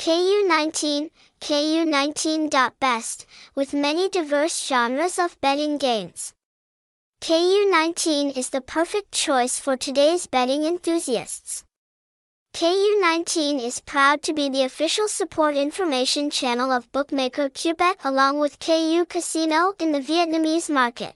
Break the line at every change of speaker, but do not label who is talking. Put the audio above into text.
KU19, KU19.best, with many diverse genres of betting games. KU19 is the perfect choice for today's betting enthusiasts. KU19 is proud to be the official support information channel of bookmaker KUBET along with KU Casino in the Vietnamese market.